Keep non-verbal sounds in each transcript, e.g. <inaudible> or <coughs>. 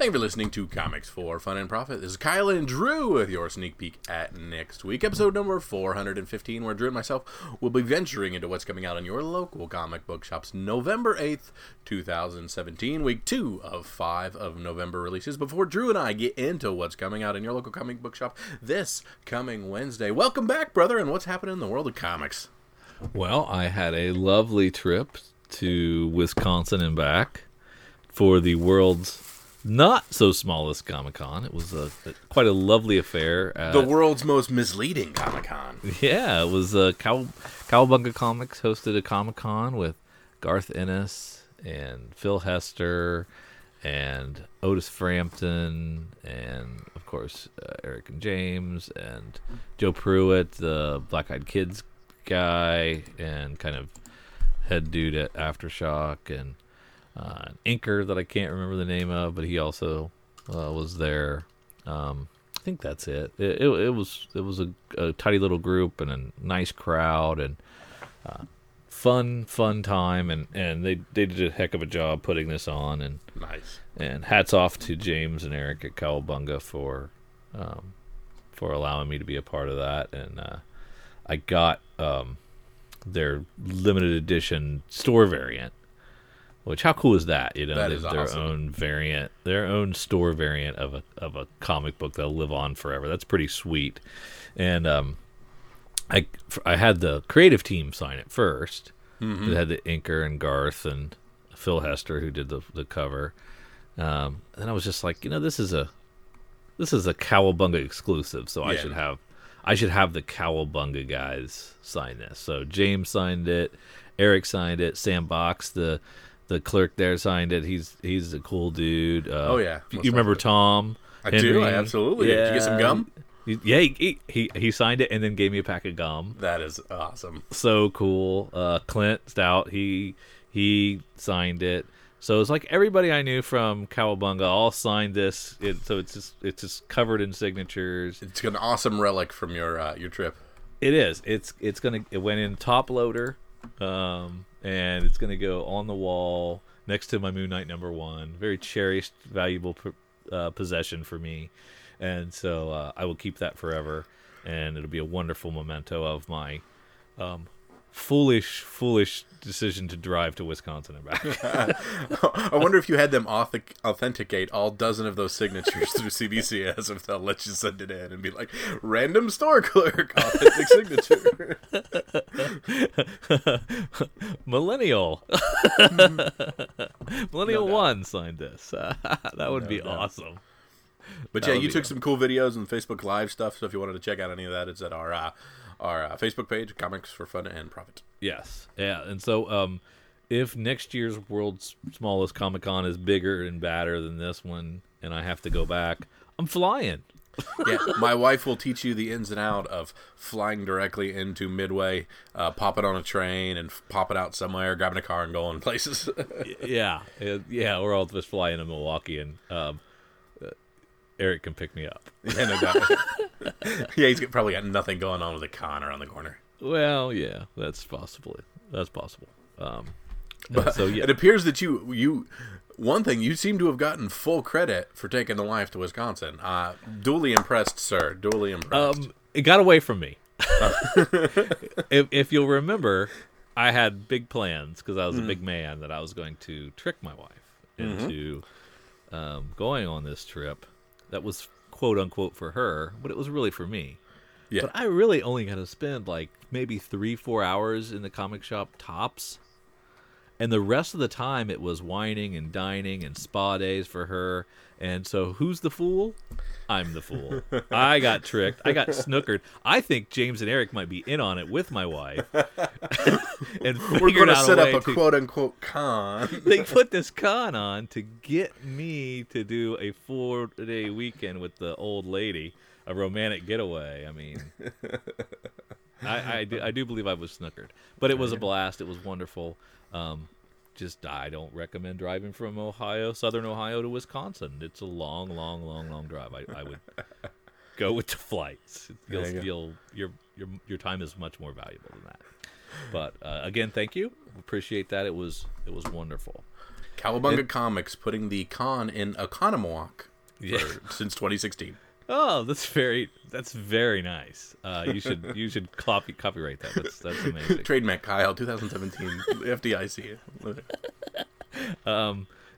Thank you for listening to Comics for Fun and Profit. This is Kyle and Drew with your sneak peek at next week, episode number 415, where Drew and myself will be venturing into what's coming out in your local comic book shops November 8th, 2017, week two of five of November releases. Before Drew and I get into what's coming out in your local comic book shop this coming Wednesday, welcome back, brother, and what's happening in the world of comics? Well, I had a lovely trip to Wisconsin and back for the world's not so smallest Comic Con. It was a, a, quite a lovely affair. At, the world's most misleading Comic Con. Yeah, it was uh, Cow Cowabunga Comics hosted a Comic Con with Garth Ennis and Phil Hester and Otis Frampton and of course uh, Eric and James and Joe Pruett, the Black Eyed Kids guy and kind of head dude at Aftershock and uh, an inker that I can't remember the name of, but he also uh, was there. Um, I think that's it. It, it, it was it was a, a, tidy little group and a nice crowd and uh, fun fun time and, and they they did a heck of a job putting this on and nice and hats off to James and Eric at Cowabunga for um, for allowing me to be a part of that and uh, I got um, their limited edition store variant which how cool is that? You know, that is their awesome. own variant, their own store variant of a of a comic book that'll live on forever. That's pretty sweet. And um, I I had the creative team sign it 1st mm-hmm. It had the inker and Garth and Phil Hester who did the the cover. Um, and I was just like, you know, this is a this is a Cowabunga exclusive, so I should have I should have the Cowabunga guys sign this. So James signed it, Eric signed it, Sam Box, the the clerk there signed it. He's he's a cool dude. Uh, Oh, yeah. you remember. Tom? I do, I absolutely do. Did you get some gum? Yeah, he, he he signed it and then gave me a pack of gum. That is awesome. So cool. Uh, Clint Stout, he he signed it. So it's like everybody I knew from Cowabunga all signed this. It, so it's just it's just covered in signatures. It's an awesome relic from your uh, your trip. It is. It's it's gonna. It went in top loader, um, and it's gonna go on the wall next to my Moon Knight number one. Very cherished, valuable uh, possession for me, and so uh, I will keep that forever. And it'll be a wonderful memento of my um, foolish, foolish decision to drive to Wisconsin and back. <laughs> I wonder if you had them auth- authenticate all dozen of those signatures through CBCS, if they'll let you send it in and be like, random store clerk, authentic signature. <laughs> Millennial, <laughs> Millennial doubt. One signed this. that would No be doubt. awesome. But That yeah, you took some cool videos and Facebook Live stuff. So if you wanted to check out any of that, it's at our uh, our uh, Facebook page, Comics for Fun and Profit. Yes, yeah, and so um, if next year's world's smallest Comic Con is bigger and badder than this one, and I have to go back, I'm flying. <laughs> Yeah, my wife will teach you the ins and out of flying directly into Midway, uh, popping it on a train and f- popping out somewhere, grabbing a car and going places. <laughs> yeah, yeah, we're all just flying to Milwaukee, and um, Eric can pick me up. <laughs> yeah, no doubt. <laughs> yeah, he's probably got nothing going on with a con around the corner. Well, yeah, that's possible. That's possible. Um, and so yeah, It appears that you you one thing you seem to have gotten full credit for taking the wife to Wisconsin. Uh, duly impressed, sir. Duly impressed. Um, it got away from me. <laughs> if, if you'll remember, I had big plans because I was Mm. a big man that I was going to trick my wife into um, going on this trip. That was quote unquote for her, but it was really for me. Yeah. But I really only got to spend like maybe three, four hours in the comic shop tops. And the rest of the time, it was wining and dining and spa days for her. And so, who's the fool? I'm the fool. <laughs> I got tricked. I got snookered. I think James and Eric might be in on it with my wife. <laughs> and We're going to set up a to- quote unquote con. <laughs> they put this con on to get me to do a four day weekend with the old lady, a romantic getaway. I mean, I, I, do, I do believe I was snookered, but it was a blast. It was wonderful. Um, just I don't recommend driving from Ohio, Southern Ohio to Wisconsin. It's a long, long, long, long drive. I, I would <laughs> go with the flights. You'll, you you'll, your your your time is much more valuable than that. But uh, again, thank you. Appreciate that. It was it was wonderful. Cowabunga Comics putting the con in Oconomowoc Yeah. since 2016. Oh, that's very that's very nice. Uh, you should you should copy copyright that. That's that's amazing. Trademark Kyle 2017 <laughs> FDIC.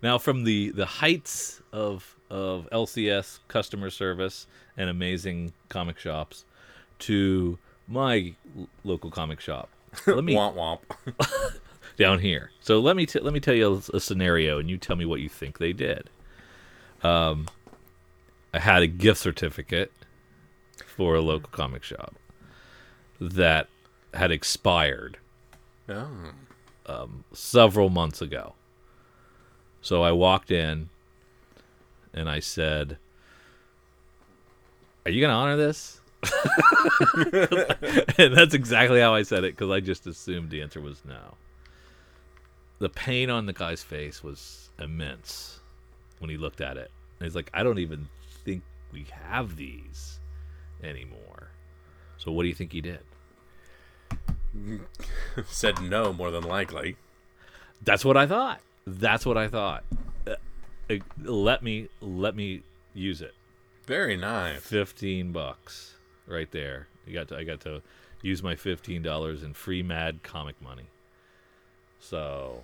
Now, from the the heights of of LCS customer service and amazing comic shops to my l- local comic shop. Let me <laughs> Womp womp. <laughs> down here. So let me t- let me tell you a, a scenario, and you tell me what you think they did. Um, I had a gift certificate for a local comic shop that had expired Oh. Um, several months ago. So I walked in and I said, Are you going to honor this? <laughs> and that's exactly how I said it because I just assumed the answer was no. The pain on the guy's face was immense when he looked at it. And he's like, I don't even think we have these anymore. So what do you think he did? <laughs> Said no, more than likely. That's what I thought. That's what I thought. Uh, uh, let me let me use it. Very nice. Fifteen bucks right there. You got to, I got to use my fifteen dollars in free Mad comic money. So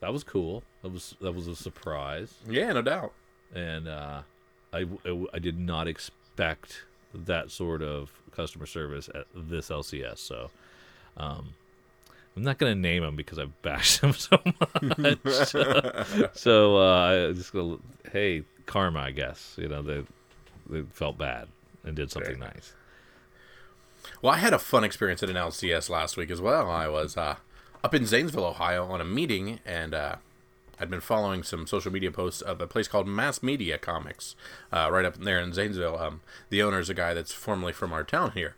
that was cool. That was that was a surprise, Yeah, no doubt. and uh, I, I did not expect that sort of customer service at this LCS. So. Um, I'm not gonna name him because I've bashed him <laughs> so much. <laughs> so uh, I just go, hey, karma, I guess. You know, they they felt bad and did something nice. Well, I had a fun experience at an LCS last week as well. I was uh, up in Zanesville, Ohio, on a meeting, and uh, I'd been following some social media posts of a place called Mass Media Comics, uh, right up there in Zanesville. Um, the owner is a guy that's formerly from our town here,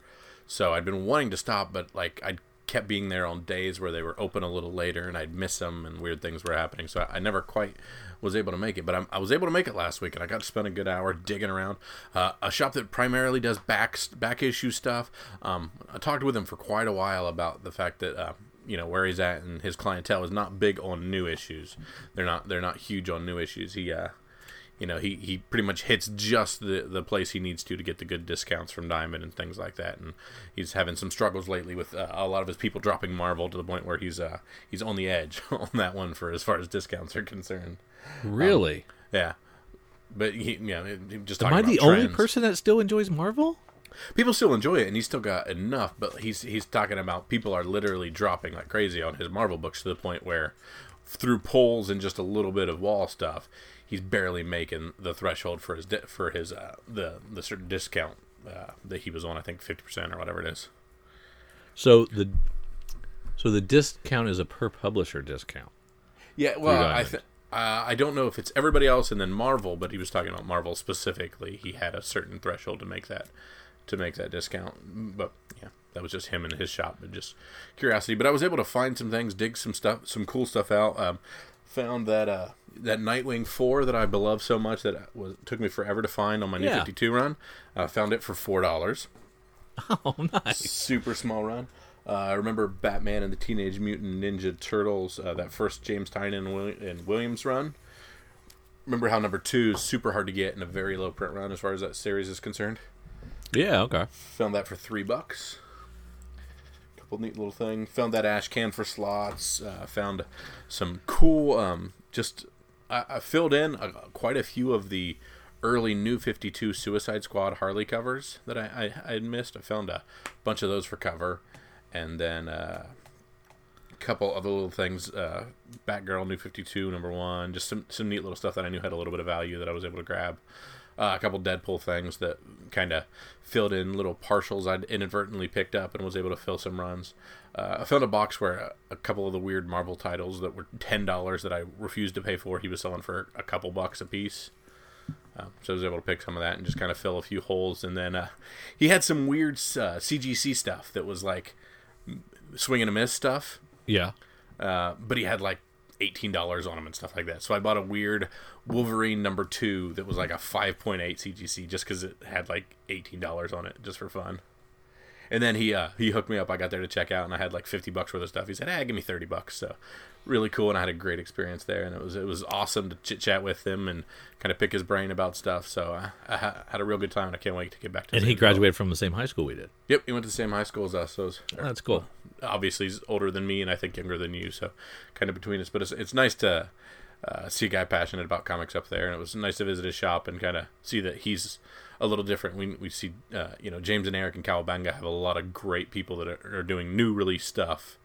so I'd been wanting to stop, but like I kept being there on days where they were open a little later, and I'd miss them, and weird things were happening, so I, I never quite was able to make it. But I'm, I was able to make it last week, and I got to spend a good hour digging around. Uh, a shop that primarily does back back issue stuff. Um, I talked with him for quite a while about the fact that. Uh, you know where he's at and his clientele is not big on new issues. They're not they're not huge on new issues. He uh you know, he, he pretty much hits just the, the place he needs to to get the good discounts from Diamond and things like that. And he's having some struggles lately with uh, a lot of his people dropping Marvel to the point where he's uh, he's on the edge <laughs> on that one for as far as discounts are concerned. Really? Yeah, but he, you know, it- just Am I the about only person that still enjoys Marvel? People still enjoy it, and he's still got enough. But he's he's talking about people are literally dropping like crazy on his Marvel books to the point where, through polls and just a little bit of wall stuff, he's barely making the threshold for his di- for his uh, the the certain discount uh, that he was on. I think fifty percent or whatever it is. So the so the discount is a per publisher discount. Yeah, well, I th- uh, I don't know if it's everybody else and then Marvel, but he was talking about Marvel specifically. He had a certain threshold to make that to make that discount. But yeah, that was just him and his shop, but just curiosity. But I was able to find some things, dig some stuff, some cool stuff out. Um, found that uh, that Nightwing four that I beloved so much that was took me forever to find on my new Yeah. Fifty Two run. Uh, found it for four dollars. <laughs> Oh, nice. Super small run. Uh, I remember Batman and the Teenage Mutant Ninja Turtles, uh, that first James Tynion and, and Williams run. Remember how number two is super hard to get in a very low print run as far as that series is concerned? Yeah. Okay. Found that for three bucks. Couple neat little thing. Found that ash can for slots. Uh, found some cool. Um, just I, I filled in uh quite a few of the early New Fifty Two Suicide Squad Harley covers that I, I I had missed. I found a bunch of those for cover, and then. Uh, a couple other little things uh batgirl new 52 number one just some some neat little stuff that i knew had a little bit of value that i was able to grab uh, a couple deadpool things that kind of filled in little partials i'd inadvertently picked up and was able to fill some runs uh, i found a box where a, a couple of the weird marvel titles that were $10 that i refused to pay for he was selling for a couple bucks a piece uh, so I was able to pick some of that and just kind of fill a few holes. And then uh, he had some weird uh, CGC stuff that was like swing and a miss stuff Yeah. uh, but he had like eighteen dollars on them and stuff like that. So I bought a weird Wolverine number two that was like a five point eight CGC just because it had like eighteen dollars on it, just for fun. And then he uh, he hooked me up. I got there to check out, and I had like fifty bucks worth of stuff. He said, "Hey, give me thirty bucks." So really cool, and I had a great experience there, and it was it was awesome to chit chat with him and kind of pick his brain about stuff. So uh, I had a real good time, and I can't wait to get back to. And he graduated from the same high school we did. Yep, he went to the same high school as us. So was- That's cool. obviously he's older than me, and I think younger than you. So kind of between us, but it's it's nice to. Uh, see a guy passionate about comics up there, and it was nice to visit his shop and kind of see that he's a little different. We we see, uh, you know, James and Eric and Cowabunga have a lot of great people that are, are doing new release stuff.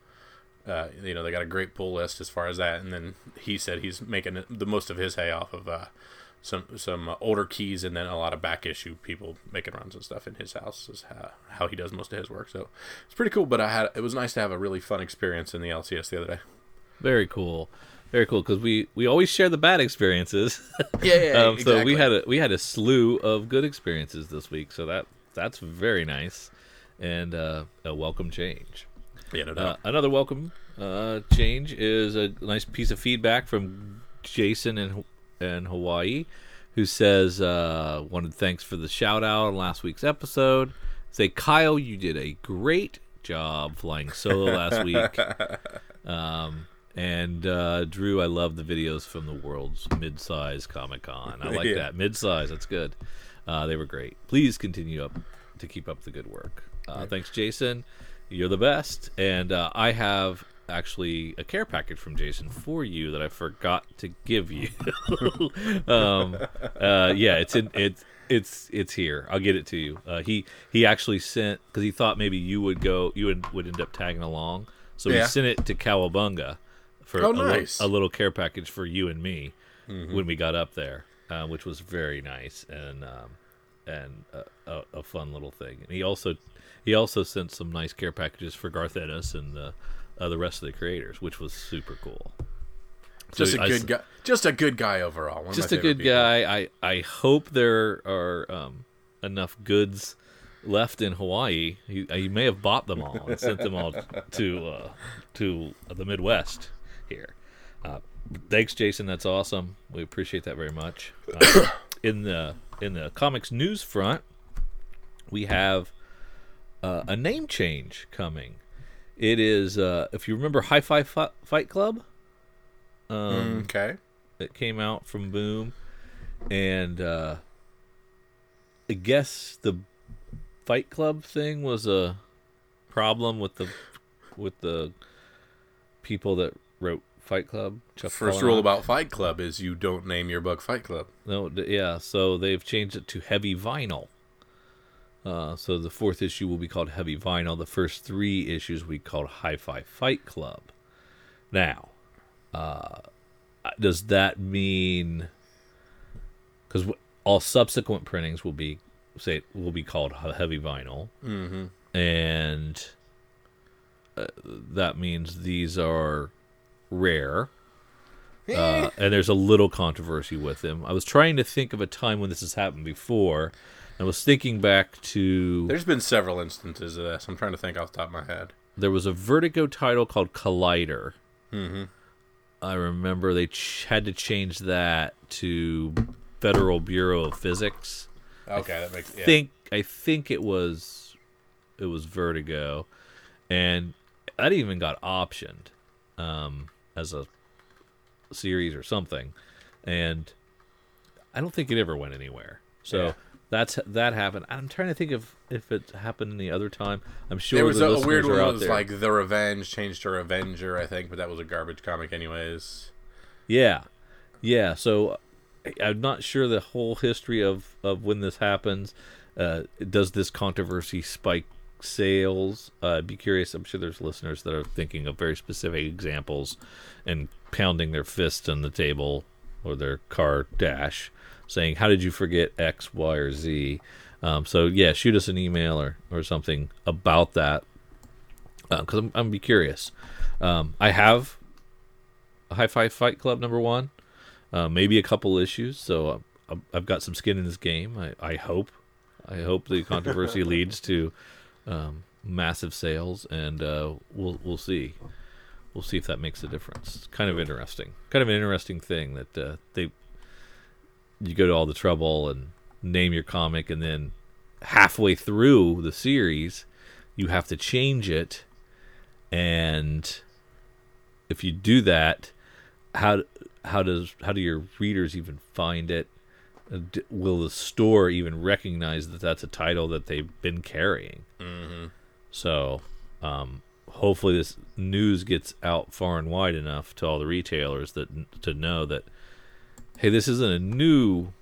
Uh, you know, they got a great pull list as far as that, and then he said he's making the most of his hay off of uh, some some older keys, and then a lot of back issue people making runs and stuff in his house is how, how he does most of his work. So it's pretty cool. But I had it was nice to have a really fun experience in the LCS the other day. Very cool. Very cool because we, we always share the bad experiences. <laughs> Yeah, yeah, <laughs> um, So we had a we had a slew of good experiences this week. So that that's very nice, and uh, a welcome change. yeah, no Uh, another welcome uh, change is a nice piece of feedback from Jason in in Hawaii, who says uh, wanted thanks for the shout out on last week's episode. Say Kyle, you did a great job flying solo last week. <laughs> Um, and uh, Drew, I love the videos from the world's mid-size Comic Con. I like <laughs> Yeah. that mid-size. That's good. Uh, they were great. Please continue up to keep up the good work. Uh, Thanks, Jason. You're the best. And uh, I have actually a care package from Jason for you that I forgot to give you. <laughs> um, uh, yeah, it's in it's it's it's here. I'll get it to you. Uh, he he actually sent because he thought maybe you would go you would, would end up tagging along, so Yeah. he sent it to Cowabunga for Oh, a, li- nice. a little care package for you and me Mm-hmm. when we got up there, uh, which was very nice and um, and a, a, a fun little thing. And he also he also sent some nice care packages for Garth Ennis and the uh, the rest of the creators, which was super cool. So Just a I good guy. Just a good guy overall. Just a good people. guy. I I hope there are um, enough goods left in Hawaii. He, he may have bought them all and sent them all to uh, to the Midwest here. Uh, thanks, Jason. That's awesome. We appreciate that very much. Uh, <coughs> in the in the comics news front, we have uh, a name change coming. It is uh, if you remember Hi-Fi Fi- Fight Club. Um, Okay. that came out from Boom, and uh, I guess the Fight Club thing was a problem with the with the people that wrote Fight Club. Chuck First Palahniuk. rule about Fight Club is you don't name your book Fight Club. no, d- yeah. So they've changed it to Heavy Vinyl. Uh, so the fourth issue will be called Heavy Vinyl. The first three issues will be called Hi-Fi Fight Club. Now, uh, does that mean? Because all subsequent printings will be say will be called Heavy Vinyl, Mm-hmm. and uh, that means these are rare. Uh, and there's a little controversy with him. I was trying to think of a time when this has happened before. I was thinking back to There's been several instances of this. I'm trying to think off the top of my head. there was a Vertigo title called Collider. Mm-hmm. I remember they ch- had to change that to Federal Bureau of Physics. Okay, that makes yeah. think I think it was it was Vertigo, and that even got optioned um, as a series or something, and I don't think it ever went anywhere. So Yeah. that's that happened. I'm trying to think of if it happened any other time. I'm sure there was the a, a weird one that was there. like The Revenge changed to Revenger, I think, but that was a garbage comic anyways. Yeah, yeah. So I'm not sure the whole history of of when this happens. Uh, does this controversy spike sales? Uh, I'd be curious. I'm sure there's listeners that are thinking of very specific examples and pounding their fist on the table or their car dash, saying, "How did you forget X, Y, or Z?" Um, so yeah, shoot us an email or or something about that because I'm I'm be curious. Um, I have Hi-Fi Fight Club number one, uh, maybe a couple issues. So uh, I've- I've got some skin in this game. I, I hope, I hope the controversy <laughs> leads to um, massive sales, and uh, we'll we'll see. We'll see if that makes a difference. It's kind of interesting, kind of an interesting thing that uh, they you go to all the trouble and name your comic, and then halfway through the series, you have to change it, and if you do that, how how does how do your readers even find it? D- Will the store even recognize that that's a title that they've been carrying? Mm-hmm. So, um, hopefully, this news gets out far and wide enough to all the retailers that to know that, hey, this isn't a new,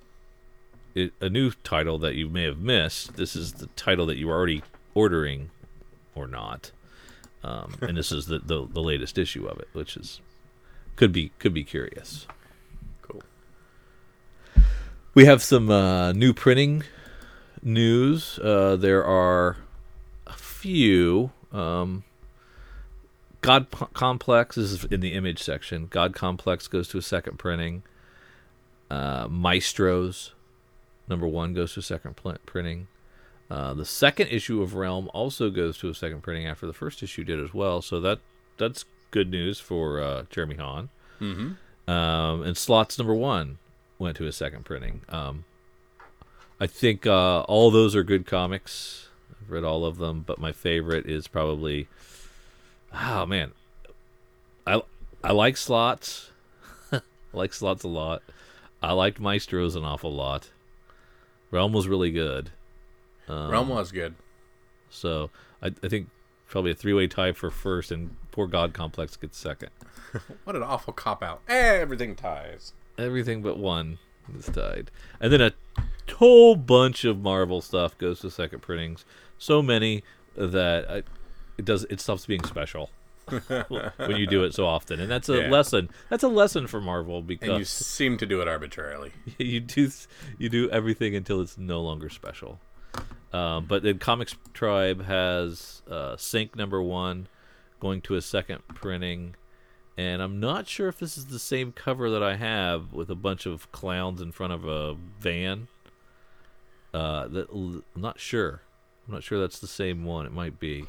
it, a new title that you may have missed. This is the title that you were already ordering, or not, um, and this is the, the the latest issue of it, which is could be could be curious. We have some uh, new printing news. Uh, there are a few. Um, God P- Complex is in the image section. God Complex goes to a second printing. Uh, Maestros, number one, goes to a second pl- printing. Uh, the second issue of Realm also goes to a second printing after the first issue did as well. So that that's good news for uh, Jeremy Haun. Mm-hmm. Um, and slots number one went to a second printing. Um, I think uh, all those are good comics. I've read all of them, but my favorite is probably. Oh man, I I like slots. <laughs> I like slots a lot. I liked Maestros an awful lot. Realm was really good. Um, Realm was good. So I, I think probably a three way tie for first, and poor God Complex gets second. <laughs> What an awful cop out. Everything ties. Everything but one is tied. And then a whole bunch of Marvel stuff goes to second printings. So many that I, it does it stops being special <laughs> when you do it so often. And that's a Yeah. lesson. That's a lesson for Marvel And you seem to do it arbitrarily. <laughs> you, do you do everything until it's no longer special. Um, but then Comics Tribe has uh, Sink number one going to a second printing, and I'm not sure if this is the same cover that I have with a bunch of clowns in front of a van. Uh, that I'm not sure. I'm not sure that's the same one. It might be.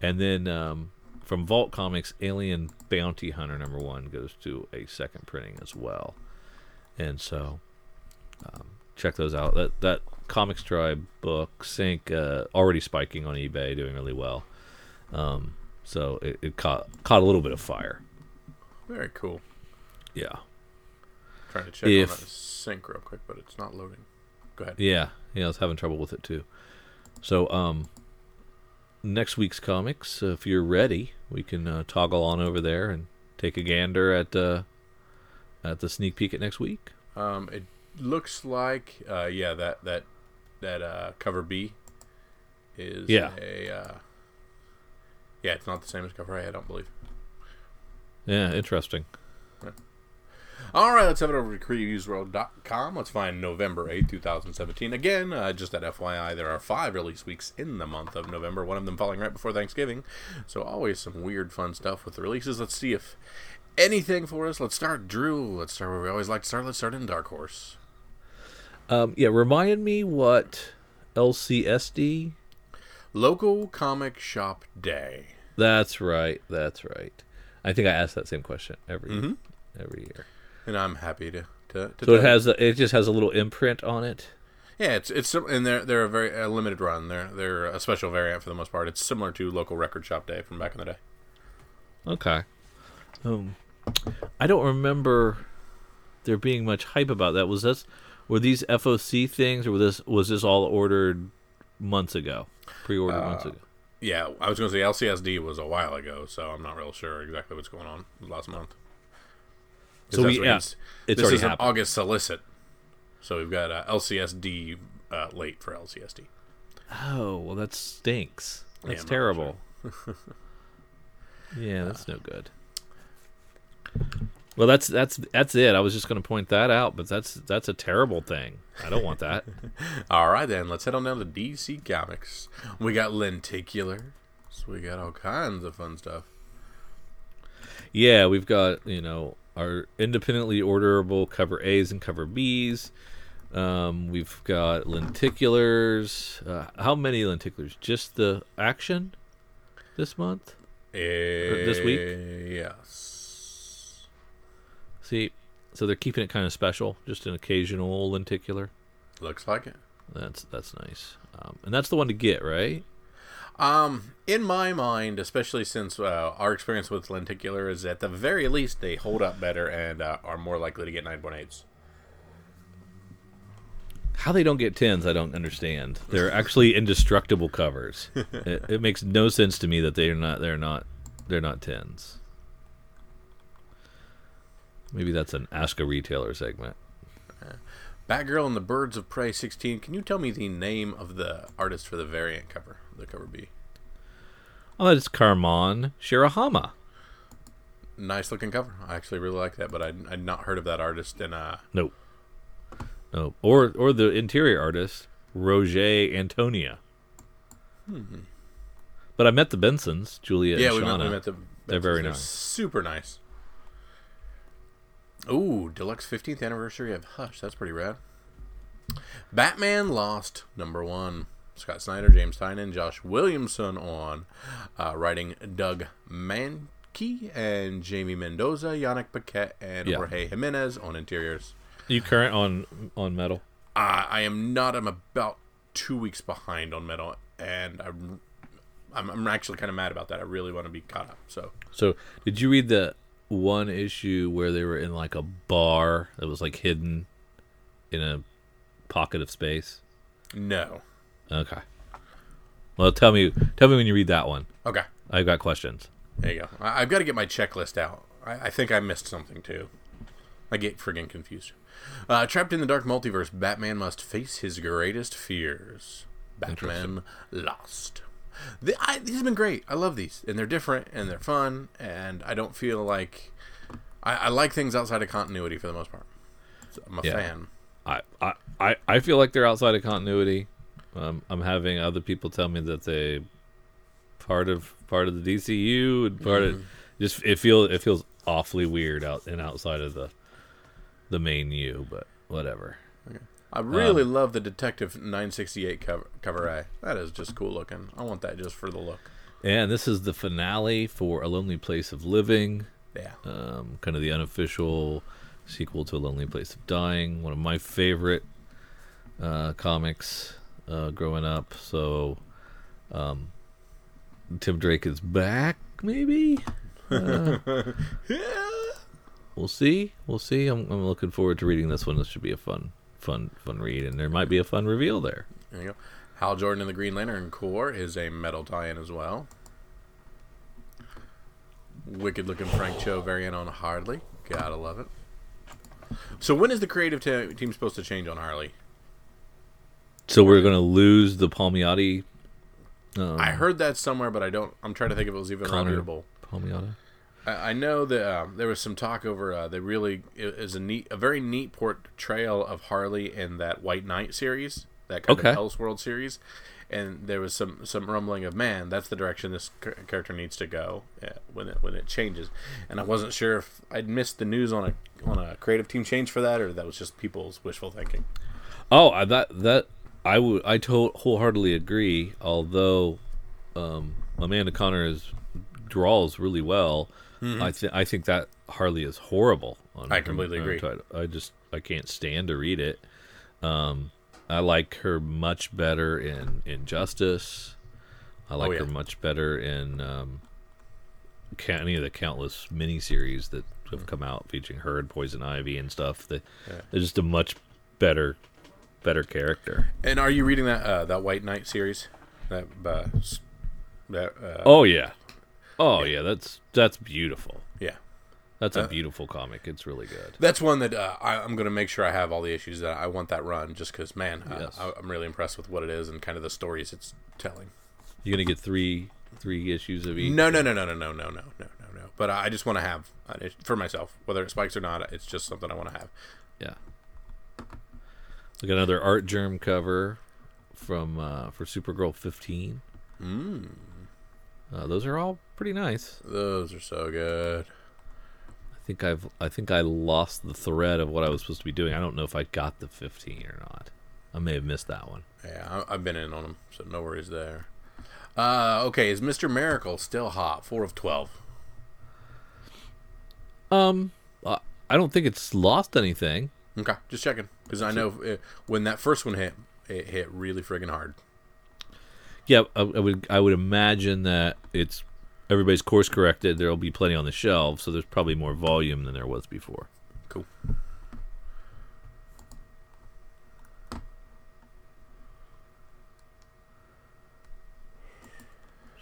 And then um, from Vault Comics, Alien Bounty Hunter number one goes to a second printing as well. And so um, check those out. That that ComixTribe book, Sink, uh, already spiking on eBay, doing really well. Um, so it, it caught caught a little bit of fire. Very cool. Yeah, trying to check If- on that Sink real quick, but it's not loading. Go ahead. yeah, yeah. I was having trouble with it too. So um, next week's comics, uh, if you're ready, we can uh, toggle on over there and take a gander at uh, at the sneak peek at next week. Um, it looks like, uh, yeah, that that that uh, cover B is Yeah. a uh, yeah, it's not the same as cover A. I don't believe. Yeah, interesting. All right, let's have it over to previewsworld.com. Let's find November 8th, 2017. Again, uh, just at FYI, there are five release weeks in the month of November, one of them falling right before Thanksgiving. So, always some weird, fun stuff with the releases. Let's see if anything for us. Let's start, Drew. Let's start where we always like to start. Let's start in Dark Horse. Um, yeah, remind me what LCSD. Local Comic Shop Day. That's right. That's right. I think I ask that same question every Mhm. every year. And I'm happy to. to, to So it has a, it just has a little imprint on it. Yeah, it's it's and they're they're a very a limited run. They're they're a special variant for the most part. It's similar to local record shop day from back in the day. Okay. Um, I don't remember there being much hype about that. Was this were these FOC things, or was this was this all ordered months ago, pre-ordered months Uh, ago? Yeah, I was going to say LCSD was a while ago, so I'm not real sure exactly what's going on last month. So we- yeah, it's this is an. August solicit, so we've got uh, LCSD uh, late for LCSD. Oh well, that stinks. Yeah, That's not terrible. <laughs> yeah, that's no good. Well, that's that's that's it. I was just going to point that out, but that's that's a terrible thing. I don't want that. <laughs> All right, then let's head on down to DC Comics. We got Lenticular, so we got all kinds of fun stuff. Yeah, we've got you know our independently orderable cover A's and cover B's. Um, we've got lenticulars. Uh, how many lenticulars? Just the action this month. this week? Yes. See, so they're keeping it kind of special, just an occasional lenticular. Looks like it. That's that's nice, um, and that's the one to get right. Um, in my mind, especially since uh, our experience with lenticular is at the very least they hold up better and uh, are more likely to get 9.8s. How they don't get tens, I don't understand. They're actually indestructible covers. <laughs> it, it makes no sense to me that they're not. They're not. They're not tens. Maybe that's an ask a retailer segment. Batgirl and the Birds of Prey 16. Can you tell me the name of the artist for the variant cover, the cover B? Oh, that's Kamome Shirahama. Nice looking cover. I actually really like that, but I, I'd not heard of that artist. And uh, Nope. Nope. Or or the interior artist Roger Antonia. But I met the Bensons, Julia yeah, and we met, Shawna. we met the. They're very they're nice. Super nice. Ooh, deluxe 15th anniversary of Hush. That's pretty rad. Batman Lost, number one. Scott Snyder, James Tynion, Josh Williamson on uh, writing Doug Mahnke and Jaime Mendoza, Yannick Paquette, and Yeah. Jorge Jimenez on interiors. you current on on metal? Uh, I am not. I'm about two weeks behind on metal, and I'm, I'm, I'm actually kind of mad about that. I really want to be caught up. So So, did you read the one issue where they were in like a bar that was like hidden in a pocket of space? no. Okay. Well, tell me, tell me when you read that one. Okay. I've got questions. There you go. I, I've got to get my checklist out. I, I think I missed something too. I get friggin' confused. Uh, trapped in the dark multiverse, Batman must face his greatest fears. Batman Lost. The, I, these have been great. I love these, and they're different and they're fun, and I don't feel like I, I like things outside of continuity for the most part. So I'm a Yeah. fan. I, I, I, feel like they're outside of continuity. Um, I'm having other people tell me that they part of part of the DCU and part of just it feels it feels awfully weird out and outside of the the main U, but whatever. I really love the Detective 968 cover, cover A. That is just cool looking. I want that just for the look. And this is the finale for A Lonely Place of Living, Yeah. um, kind of the unofficial sequel to A Lonely Place of Dying. One of my favorite uh, comics uh, growing up. So, um, Tim Drake is back, maybe. <laughs> Uh, we'll see. We'll see. I'm, I'm looking forward to reading this one. This should be a fun, fun, fun read, and there might be a fun reveal there. There you go. Hal Jordan and the Green Lantern Corps is a metal tie-in as well. Wicked looking Frank Cho variant on Harley. Gotta love it. So when is the creative te- team supposed to change on Harley? So we're gonna lose the Palmiotti. Um, I heard that somewhere, but I don't. I'm trying to think if it was even Conner. Palmiotti. I, know that um, there was some talk over. Uh, they really is a neat, a very neat portrayal of Harley in that White Knight series, that kind Okay. of Elseworld series, and there was some some rumbling of man, that's the direction this character needs to go uh, when it when it changes, and I wasn't sure if I'd missed the news on a on a creative team change for that, or that was just people's wishful thinking. Oh, I, that that I would I to- wholeheartedly agree. Although um, Amanda Conner is draws really well, I think I think that Harley is horrible. On, I completely on agree. I just I can't stand to read it. Um, I like her much better in Injustice. I like Oh, yeah. her much better in um, any of the countless miniseries that have come out featuring her and Poison Ivy and stuff. That Yeah. they're just a much better better character. And are you reading that uh, that White Knight series? That uh, that uh, Oh yeah. Oh yeah, that's that's beautiful. yeah. That's a Uh, beautiful comic. It's really good. That's one that uh, I, I'm going to make sure I have all the issues that I want that run, just because, man, uh, Yes. I, I'm really impressed with what it is and kind of the stories it's telling. You're gonna get three three issues of each. No, no, no, no, no, no, no, no, no, no, no. But I I just want to have uh, it for myself, whether it spikes or not. It's just something I want to have. Yeah. Look at another Artgerm cover from uh, for Supergirl 15. Mm, Uh, those are all pretty nice. those are so good. I think I've I think I lost the thread of what I was supposed to be doing. I don't know if I got the 15 or not. I may have missed that one. Yeah, I, I've been in on them, so no worries there. Uh, okay, is Mister Miracle still hot? Four of twelve. Um, I don't think it's lost anything. Okay, just checking because I know uh, when that first one hit, it hit really friggin' hard. Yeah, I, I would I would imagine that it's everybody's course corrected. There'll be plenty on the shelves, so there's probably more volume than there was before. Cool.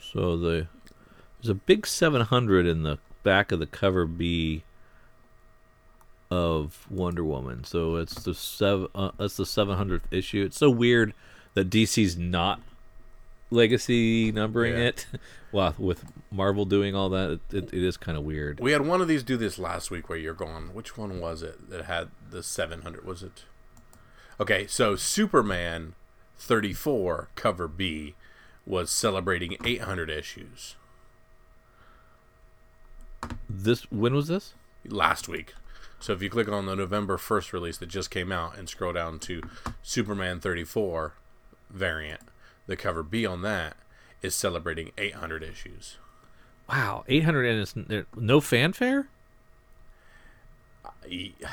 So the there's a big 700 in the back of the cover B of Wonder Woman. So it's the seven. Uh, that's the 700th issue. It's so weird that DC's not legacy numbering Yeah. it. <laughs> well, with Marvel doing all that, it, it, it is kind of weird. We had one of these do this last week where you're going, which one was it that had the 700? Was it? Okay, so Superman 34, cover B, was celebrating 800 issues This when was this? last week. So if you click on the November 1st release that just came out and scroll down to Superman 34 variant, the cover B on that is celebrating 800 issues. Wow, 800 and it's there, no fanfare. E- <sighs>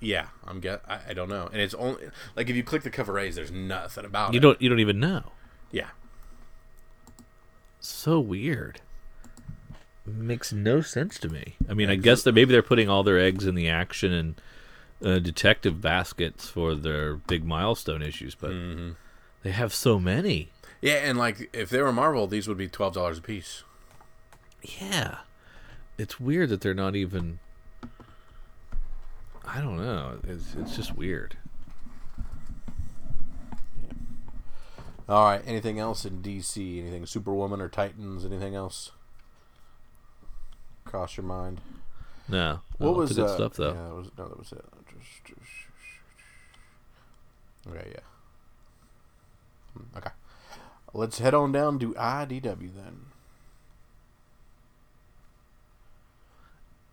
Yeah, I'm get. I, I don't know, and it's only like if you click the cover A's, there's nothing about You it. don't you don't even know. Yeah, So weird. Makes no sense to me. I mean, I guess that maybe they're putting all their eggs in the action and uh, detective baskets for their big milestone issues, but they have so many. Yeah, and like if they were Marvel, these would be twelve dollars a piece. Yeah, it's weird that they're not even. I don't know. It's it's just weird. All right. Anything else in DC? Anything Superwoman or Titans? Anything else? Cross your mind. No, What no, was it's good uh, stuff though? Yeah, that was no, that was it. Okay, yeah. Hmm, Okay. Let's head on down to IDW then.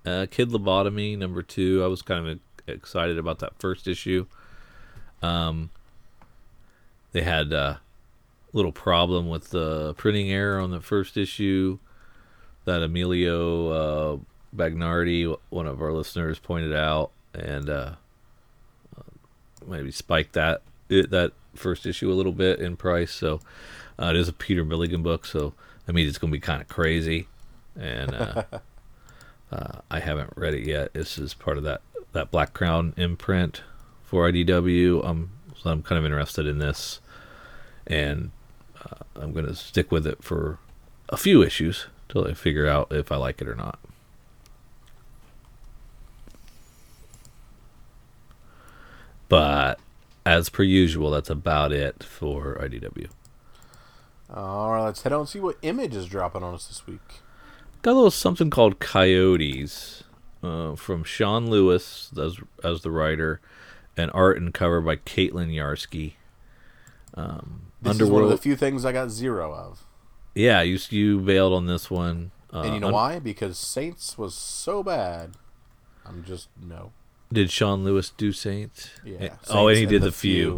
Uh, Kid Lobotomy number two. I was kind of excited about that first issue. Um, they had a little problem with the printing error on the first issue that Emilio uh, Bagnardi, one of our listeners, pointed out, and uh, maybe spiked that it, that first issue a little bit in price. So uh, it is a Peter Milligan book, so that means it's going to be kind of crazy, and. Uh, <laughs> uh, I haven't read it yet. This is part of that, that Black Crown imprint for IDW. Um, so I'm kind of interested in this, and uh, I'm going to stick with it for a few issues till I figure out if I like it or not. But as per usual, that's about it for IDW. All right, let's head on and see what image is dropping on us this week. got a little something called Coyotes uh, from Sean Lewis as as the writer, and art and cover by Caitlin Yarsky. Um, This is one of the few things I got zero of. yeah, you you bailed on this one. Uh, And you know Un- why? Because Saints was so bad. I'm just no. Did Sean Lewis do Saints? Yeah, Eh, oh, and Saints he and did The the, few. Few.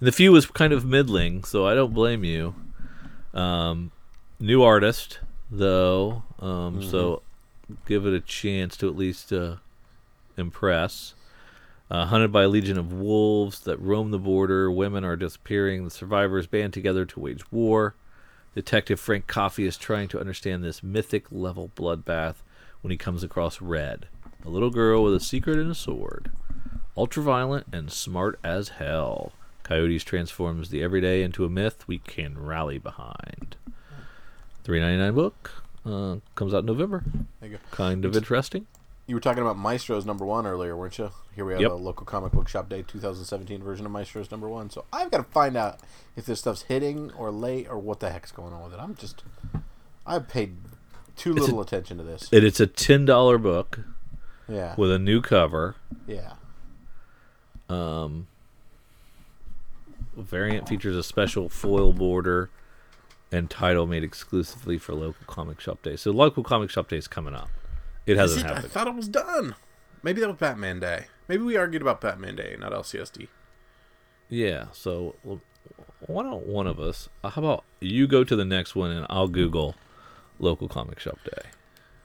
And the few was kind of middling, so I don't blame you. Um, new artist though, um, so give it a chance to at least uh, impress. Uh, hunted by a legion of wolves that roam the border, women are disappearing. The survivors band together to wage war. Detective Frank Coffey is trying to understand this mythic level bloodbath when he comes across Red, a little girl with a secret and a sword. Ultraviolent and smart as hell. Coyotes transforms the everyday into a myth we can rally behind. Three ninety nine book uh, comes out in November. There you go. Kind of interesting. You were talking about Maestro's number one earlier, weren't you? Here we have Yep. a local comic book shop day 2017 version of Maestro's number one. So I've got to find out if this stuff's hitting or late or what the heck's going on with it. I'm just, I've paid too It's a- little attention to this. And it's a ten dollar book yeah, with a new cover. yeah. Um, variant features a special foil border and title made exclusively for local comic shop day. So local comic shop day is coming up. It hasn't it? I thought it was done. Maybe that was Batman Day. Maybe we argued about Batman Day, not LCSD. Yeah. So why don't one of us? How about you go to the next one and I'll Google local comic shop day.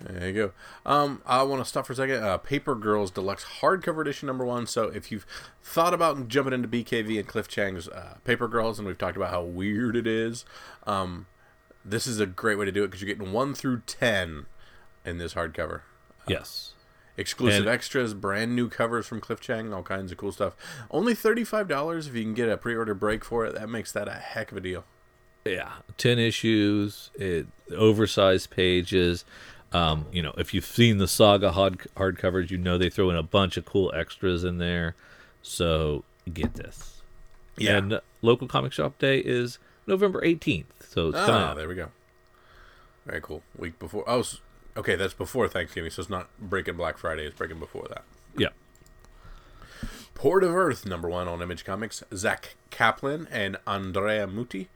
There you go. Um, I want to stop for a second. Uh, Paper Girls Deluxe Hardcover Edition number one. So if you've thought about jumping into BKV and Cliff Chiang's uh, Paper Girls, and we've talked about how weird it is, um, this is a great way to do it because you're getting one through ten in this hardcover. Yes. Exclusive And- extras, brand new covers from Cliff Chiang, all kinds of cool stuff. Only thirty-five dollars if you can get a pre-order break for it. That makes that a heck of a deal. Yeah, ten issues, it, oversized pages. Um, you know, if you've seen the Saga hard hardcovers, you know they throw in a bunch of cool extras in there. So get this. Yeah. And local comic shop day is November eighteenth. So it's Ah, there we go. Very cool. Week before. Oh, okay. That's before Thanksgiving, so it's not breaking Black Friday. It's breaking before that. Yeah. Port of Earth, number one on Image Comics. Zack Kaplan and Andrea Mutti.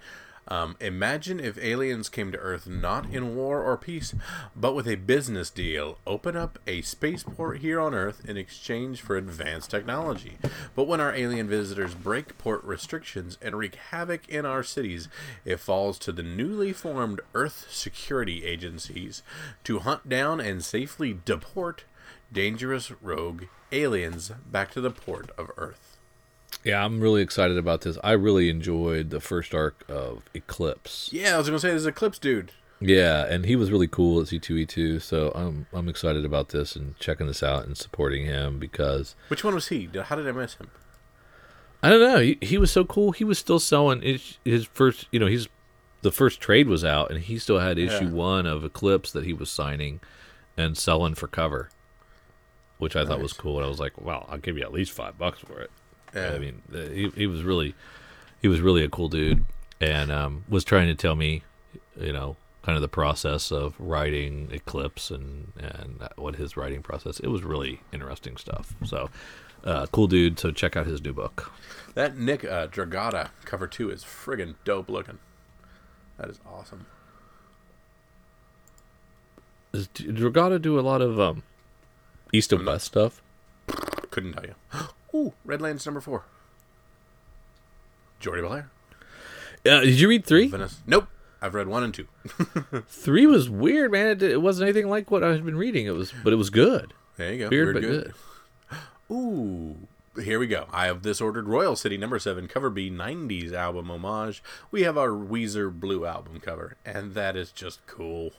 Um, imagine if aliens came to Earth not in war or peace, but with a business deal. Open up a spaceport here on Earth in exchange for advanced technology. But when our alien visitors break port restrictions and wreak havoc in our cities, it falls to the newly formed Earth security agencies to hunt down and safely deport dangerous rogue aliens back to the port of Earth. Yeah, I'm really excited about this. I really enjoyed the first arc of Eclipse. Yeah, I was gonna say there's Eclipse dude. Yeah, and he was really cool at C2E2, so I'm I'm excited about this and checking this out and supporting him because Which one was he? How did I miss him? I don't know. He, he was so cool. He was still selling his, his first. You know, he's the first trade was out, and he still had issue Yeah. one of Eclipse that he was signing and selling for cover, which I thought was cool. And I was like, "Wow, I'll give you at least five bucks for it." Yeah. I mean, he he was really he was really a cool dude, and um, was trying to tell me, you know, kind of the process of writing Eclipse and and what his writing process. It was really interesting stuff. So, uh, cool dude. So check out his new book. That Nick uh, Dragotta cover two is friggin' dope looking. That is awesome. Does Dragotta do a lot of um, east and west stuff? Couldn't tell you. Ooh, Redlands number four. Jordie Bellaire. Uh, did you read three? Venice. Nope. I've read one and two. <laughs> Three was weird, man. It, it wasn't anything like what I had been reading. It was, but it was good. There you go. Weird, Weird but good. <gasps> Ooh. Here we go. I have this ordered Royal City number seven cover B 90s album homage. We have our Weezer Blue album cover, and that is just cool.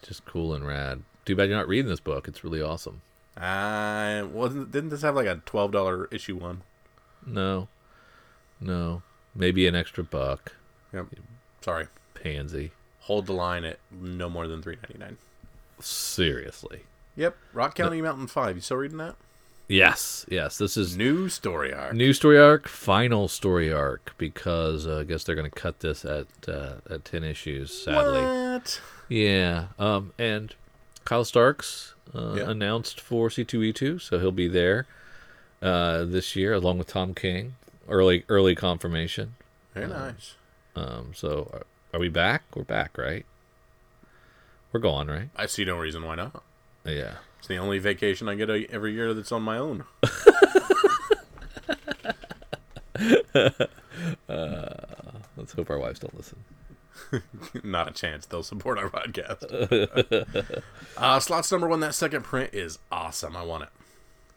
Just cool and rad. Too bad you're not reading this book. It's really awesome. I wasn't. Didn't this have like a twelve dollar issue one? No, no, maybe an extra buck. Yep. Sorry. Pansy. Hold the line at no more than three ninety nine. Seriously. Yep. Rock Candy Mountain Five. You still reading that? Yes, yes. This is New story arc. new story arc, final story arc, because uh, I guess they're going to cut this at uh, at ten issues. Sadly, What? yeah. Um, and Kyle Starks uh, Yeah. announced for C two E two, so he'll be there uh, this year along with Tom King. Early early confirmation. Very nice. Um, so are, are we back? We're back, right? We're going, right? I see no reason why not. Yeah. It's the only vacation I get a, every year that's on my own. <laughs> Let's hope our wives don't listen. <laughs> Not a chance. They'll support our podcast. <laughs> uh, slots number one. That second print is awesome. I want it.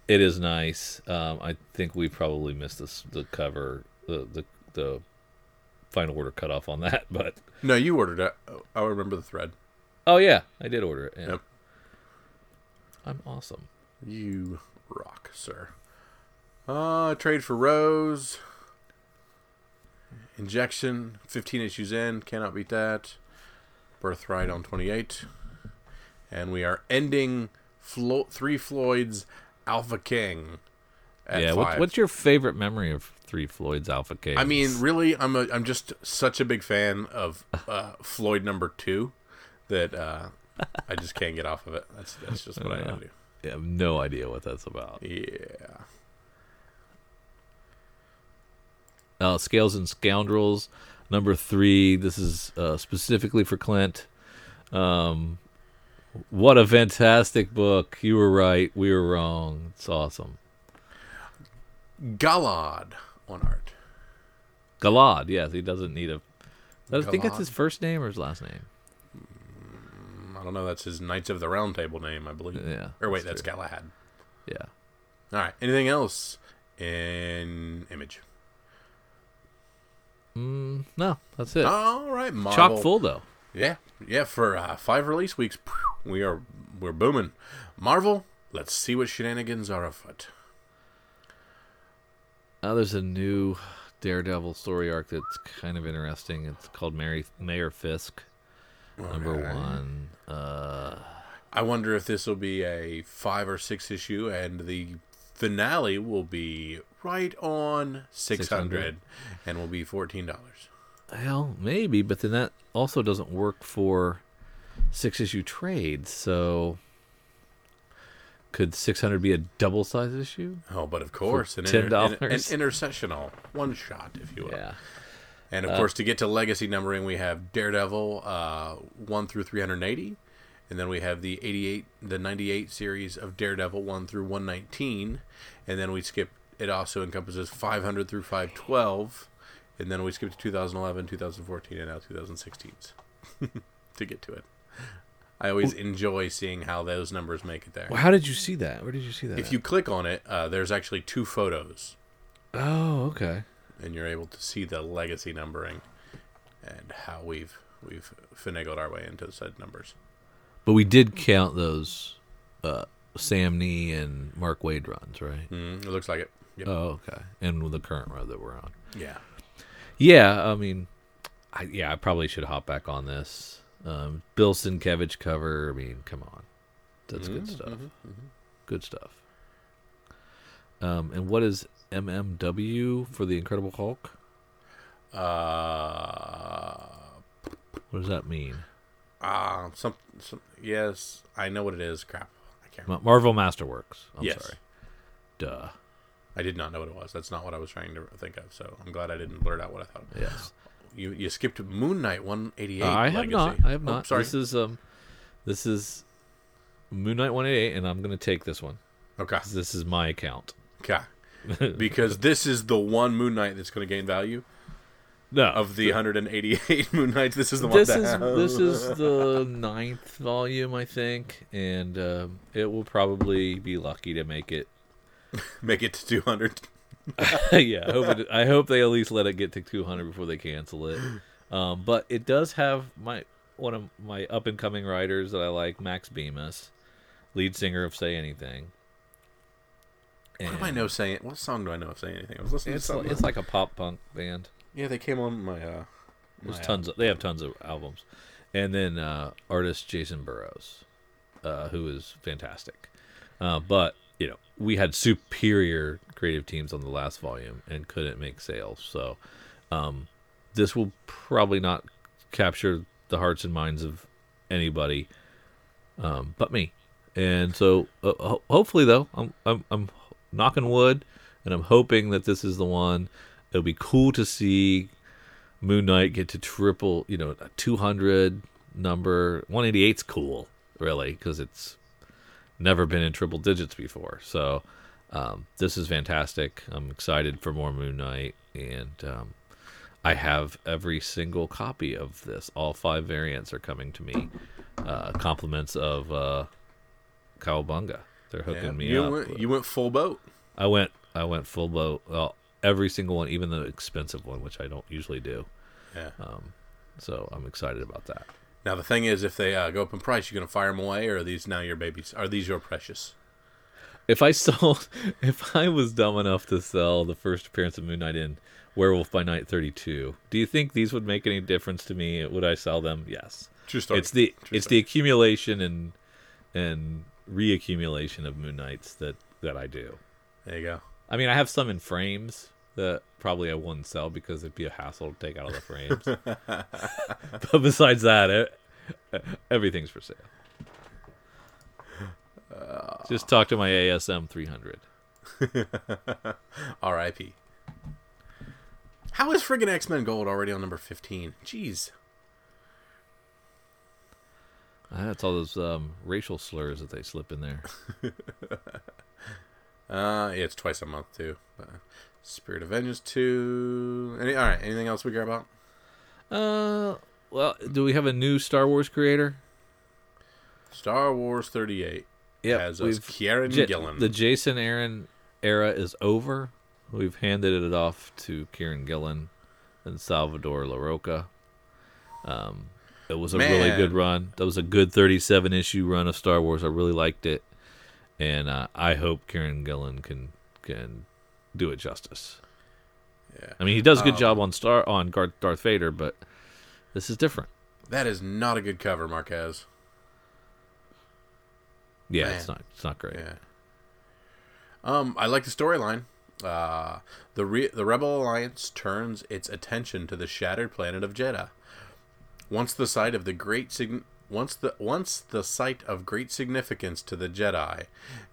It is nice. Um, I think we probably missed this the cover the the the final order cutoff on that, <laughs> but No, you ordered it. Oh, I remember the thread. oh yeah, I did order it. Yeah. Yep. I'm awesome. You rock, sir. Uh, trade for Rose. Injection, 15 issues in. Cannot beat that. Birthright on 28. And we are ending Flo- Three Floyd's Alpha King. Yeah. What, what's your favorite memory of Three Floyd's Alpha King? I mean, really, I'm a, I'm just such a big fan of uh, Floyd number two that uh, I just can't get off of it. That's that's just what I <laughs> do. I have no idea what that's about. Yeah. Uh, Scales and Scoundrels, number three. This is uh, specifically for Clint. Um, what a fantastic book! You were right, we were wrong. It's awesome. Galaad on art. Galaad, yes, he doesn't need a. I think that's his first name or his last name. I don't know. That's his Knights of the Round Table name, I believe. Yeah, Or wait, that's that's Galahad. Yeah. All right. Anything else in Image? Mm, no, that's it. All right, Marvel. Chock full though. Yeah, yeah. For uh, five release weeks, we are we're booming. Marvel. Let's see what shenanigans are afoot. Uh, there's a new Daredevil story arc that's kind of interesting. It's called Mary, Mayor Fisk, number Okay. one. Uh, I wonder if this will be a five or six issue, and the finale will be right on six hundred, and will be fourteen dollars. Well, maybe, but then that also doesn't work for six issue trades. So could 600 be a double size issue? Oh, but of course, an, $10. inter- an, an intercessional one shot, if you will. Yeah. And Uh, of course, to get to legacy numbering, we have Daredevil uh, one through three hundred eighty, and then we have the eighty-eight, the ninety-eight series of Daredevil one through one nineteen, and then we skip. It also encompasses five hundred through five twelve, and then we skip to 2011, 2014, and now 2016s <laughs> to get to it. I always enjoy seeing how those numbers make it there. Well, how did you see that? Where did you see that? If at? you click on it, uh, there's actually two photos Oh, okay. and you're able to see the legacy numbering and how we've we've finagled our way into said numbers. But we did count those uh, Samnee and Mark Waid runs, right? Mm, it looks like it. Yep. Oh, okay. And with the current run that we're on. Yeah. Yeah, I mean, I, yeah, I probably should hop back on this. Um, Bill Sienkiewicz cover. I mean, come on, that's good stuff. Good stuff. Um, and what is MMW for the Incredible Hulk? Uh, What does that mean? Uh some, some yes, I know what it is. Crap. I can't Ma- Marvel Masterworks. I'm Yes. sorry. Duh. I did not know what it was. That's not what I was trying to think of. So I'm glad I didn't blurt out what I thought. Yes. You you skipped Moon Knight 188. Uh, I have not. I have Oh, not. sorry. This is um, this is Moon Knight 188, and I'm gonna take this one. okay. This is my account. Okay. <laughs> because this is the one Moon Knight that's going to gain value No, of the 188 <laughs> Moon Knights. This is the one that this is this <laughs> is the ninth volume, I think, and um, it will probably be lucky to make it. <laughs> make it to 200. yeah, I hope, it, I hope they at least let it get to 200 before they cancel it. Um, but it does have my one of my up and coming writers that I like, Max Bemis, lead singer of Say Anything. What do I know saying? What song do I know of Say anything? I was listening It's to something. it's like a pop punk band. Yeah, they came on my. uh my, uh, tons of they have tons of albums, and then uh, artist Jacen Burrows, uh, who is fantastic. Uh, but you know we had superior creative teams on the last volume and couldn't make sales, so um, this will probably not capture the hearts and minds of anybody um, but me. And so uh, ho- hopefully though, I'm, I'm I'm knocking wood, and I'm hoping that this is the one. It'll be cool to see Moon Knight get to triple, you know, a 200 number. 188's cool, really, because it's never been in triple digits before. So um, this is fantastic. I'm excited for more Moon Knight, and um, I have every single copy of this. All five variants are coming to me. Uh, compliments of uh, Cowabunga. They're hooking yeah, me you up. Went, you went full boat. I went I went full boat. Well, every single one, even the expensive one, which I don't usually do. Yeah. Um, so I'm excited about that. Now the thing is, if they uh, go up in price, you're gonna fire them away, or are these now your babies? Are these your precious? If I <laughs> sold, if I was dumb enough to sell the first appearance of Moon Knight in Werewolf by Night 32, do you think these would make any difference to me? Would I sell them? Yes. True story. It's the True it's story. the accumulation and and reaccumulation of Moon Knights that that I do. There you go. I mean, I have some in frames that probably I wouldn't sell because it'd be a hassle to take out of the frames. <laughs> but besides that, it, everything's for sale. Just talk to my ASM 300. <laughs> R.I.P. How is friggin' X Men Gold already on number fifteen? Jeez. Ah, That's all those um, racial slurs that they slip in there. <laughs> Uh, yeah, it's twice a month too. Uh, Spirit of Vengeance two. Any, all right. Anything else we care about? Uh, well, do we have a new Star Wars creator? Star Wars 38 Yeah, has we've- Kieron Ja- Gillen. The Jason Aaron era is over. We've handed it off to Kieron Gillen and Salvador Larroca. Um, it was a really good run. That was a good 37 issue run of Star Wars. I really liked it, and uh, I hope Kieron Gillen can can do it justice. yeah. I mean, he does a good Um, job on Star on Darth Vader, but this is different. That is not a good cover, Marquez. Yeah, Man. it's not it's not great. Yeah. Um, I like the storyline. Uh, the re- the Rebel Alliance turns its attention to the shattered planet of Jedha. Once the site of the great sign- once the once the site of great significance to the Jedi,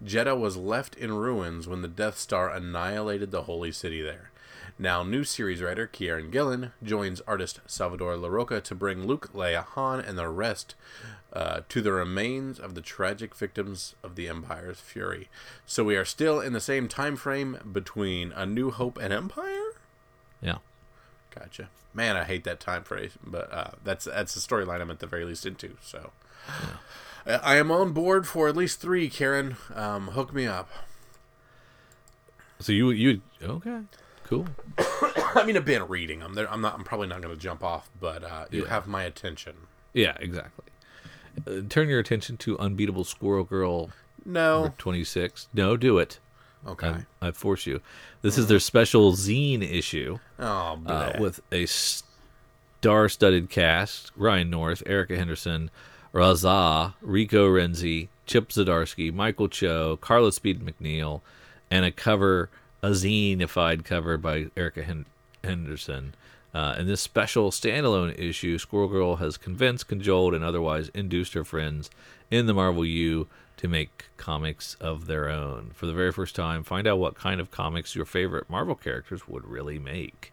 Jedha was left in ruins when the Death Star annihilated the holy city there. Now, new series writer Kieron Gillen joins artist Salvador Larroca to bring Luke, Leia, Han, and the rest uh, to the remains of the tragic victims of the Empire's fury. So we are still in the same time frame between A New Hope and Empire. Yeah. Gotcha. Man, I hate that time frame, but uh, that's that's the storyline I'm at the very least into. So I I am on board for at least three. Karen, um, hook me up. So you you okay? Cool. <coughs> I mean, I've been reading them. They're, I'm not. I'm probably not going to jump off, but uh, you Yeah. have my attention. Yeah, exactly. Uh, turn your attention to Unbeatable Squirrel Girl No. 26. No, do it. Okay. I, I force you. This is their special zine issue oh, uh, with a star-studded cast: Ryan North, Erica Henderson, Raza, Rico Renzi, Chip Zdarsky, Michael Cho, Carla Speed McNeil, and a cover, a zine-ified cover by Erica Hen- Henderson. Uh, in this special standalone issue, Squirrel Girl has convinced, cajoled, and otherwise induced her friends in the Marvel U to make comics of their own. For the very first time, find out what kind of comics your favorite Marvel characters would really make.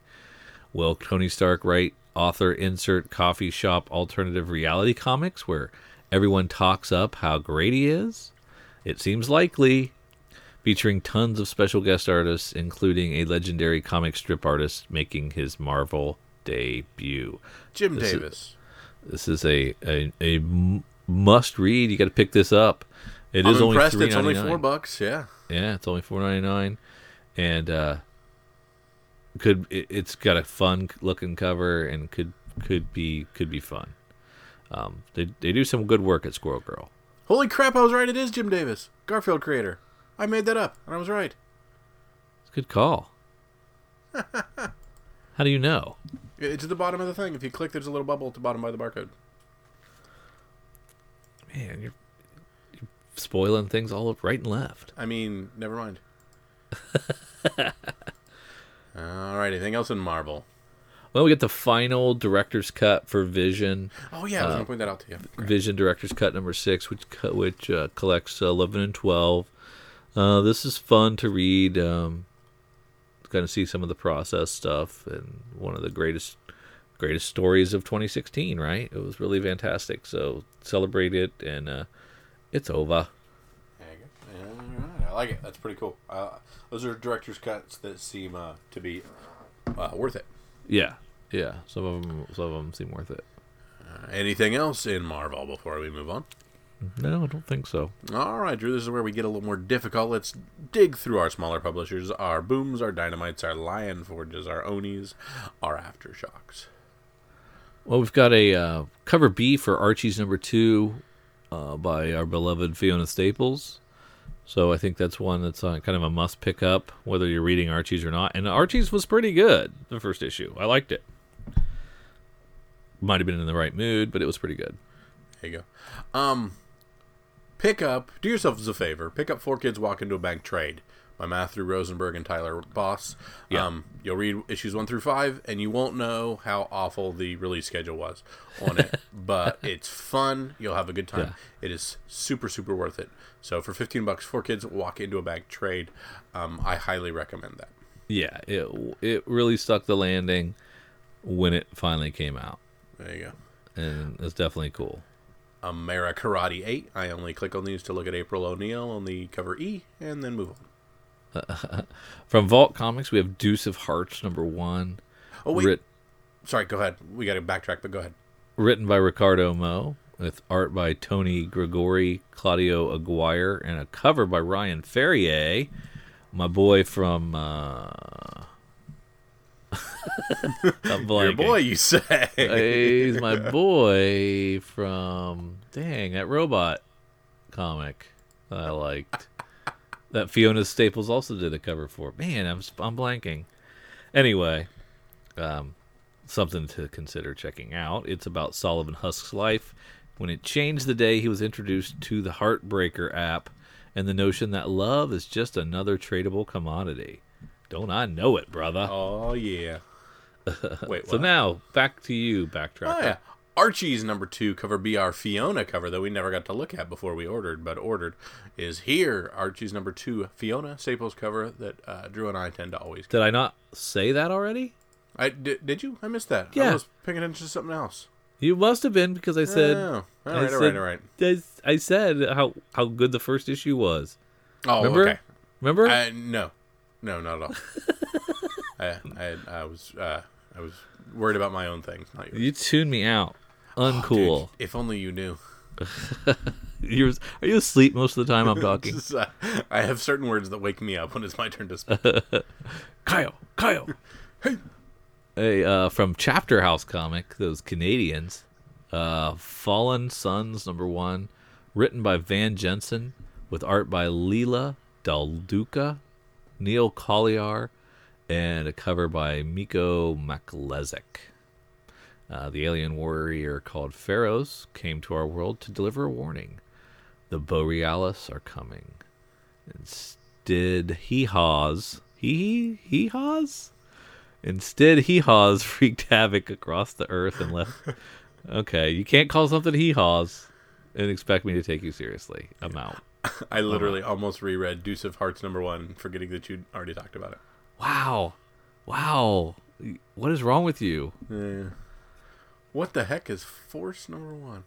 Will Tony Stark write author insert coffee shop alternative reality comics where everyone talks up how great he is? It seems likely. Featuring tons of special guest artists, including a legendary comic strip artist making his Marvel debut. Jim this is- Davis. This is a a must read. You got to pick this up. It I'm is only impressed. It's only four bucks. Yeah. Yeah, it's only four ninety nine, and uh, could it, it's got a fun looking cover and could could be could be fun. Um, they they do some good work at Squirrel Girl. Holy crap! I was right. It is Jim Davis, Garfield creator. I made that up, and I was right. It's a good call. <laughs> How do you know? It's at the bottom of the thing. If you click, there's a little bubble at the bottom by the barcode. Man, you're spoiling things all up right and left. I mean, never mind. <laughs> All right. Anything else in Marvel? Well, we get the final director's cut for Vision. Oh yeah, I was gonna point that out to you. Vision Director's Cut number six, which which uh, collects uh, eleven and twelve. Uh, this is fun to read. Um, kind of see some of the process stuff and one of the greatest greatest stories of 2016. Right? It was really fantastic. So celebrate it, and uh, it's over. There you go. All right. I like it. That's pretty cool. Uh, those are director's cuts that seem uh, to be uh, worth it. Yeah, yeah. Some of them, some of them seem worth it. Uh, anything else in Marvel before we move on? No, I don't think so. All right, Drew. This is where we get a little more difficult. Let's dig through our smaller publishers, our booms, our dynamites, our lion forges, our onis, our aftershocks. Well, we've got a uh, cover B for Archie's number two uh, by our beloved Fiona Staples. So I think that's one that's uh, kind of a must pick up, whether you're reading Archie's or not. And Archie's was pretty good, the first issue. I liked it. Might have been in the right mood, but it was pretty good. There you go. Um, pick up. Do yourself a favor. Pick up Four Kids Walk into a Bank Trade by Matthew Rosenberg and Tyler Boss. Yeah. Um, you'll read issues one through five, and you won't know how awful the release schedule was on it. <laughs> but it's fun. You'll have a good time. It is super super worth it. So for fifteen bucks, Four Kids Walk into a bag Trade. Um, I highly recommend that. Yeah, it it really stuck the landing when it finally came out, There you go. and it's definitely cool. Amera Karate 8. I only click on these to look at April O'Neil on the cover E and then move on. From Vault Comics, we have Deuce of Hearts number one, Oh, wait. writ- Sorry, go ahead. We got to backtrack, but go ahead. written by Ricardo Mo with art by Tony Gregori, Claudio Aguirre, and a cover by Ryan Ferrier, my boy from. Uh... <laughs> Your boy, you say? He's my <laughs> boy from dang that robot comic that I liked. That Fiona Staples also did a cover for. Man, I'm I'm blanking. Anyway, um, something to consider checking out. It's about Sullivan Husk's life when it changed the day he was introduced to the Heartbreaker app and the notion that love is just another tradable commodity. Don't I know it, brother? Oh yeah. <laughs> Wait, so now back to you, backtracker. Oh yeah. Archie's number two cover, be our Fiona cover that we never got to look at before we ordered, but ordered is here. Archie's number two Fiona Staples cover that uh, Drew and I tend to always. Did I not say that already? I did, did you? I missed that. Yeah. I was paying attention to something else. You must have been because I said. Oh, all I right, all said- right, all right. I, I said how how good the first issue was. Oh, Remember? okay. Remember? Uh, no, no, not at all. <laughs> I, I, I was, uh, I was worried about my own things, not yours. you tuned me out. Oh, Uncool. dude, if only you knew. <laughs> You're are you asleep most of the time I'm <laughs> talking? Just, uh, I have certain words that wake me up when it's my turn to speak. <laughs> Kyle, Kyle. hey, uh, from Chapter House comic, those Canadians, uh, Fallen Sons number one, written by Van Jensen, with art by Leela Dalduca, Neil Collier, and a cover by Miko Maklezek. Uh, the alien warrior called Pharaohs came to our world to deliver a warning. The Borealis are coming. Instead, he haws. He he haws. Instead, he haws <laughs> wreaked havoc across the earth and left. <laughs> Okay, you can't call something he haws and expect me to take you seriously. I'm out. <laughs> I literally almost reread Deuce of Hearts number one, forgetting that you'd already talked about it. Wow, wow. What is wrong with you? Yeah. What the heck is Force number one?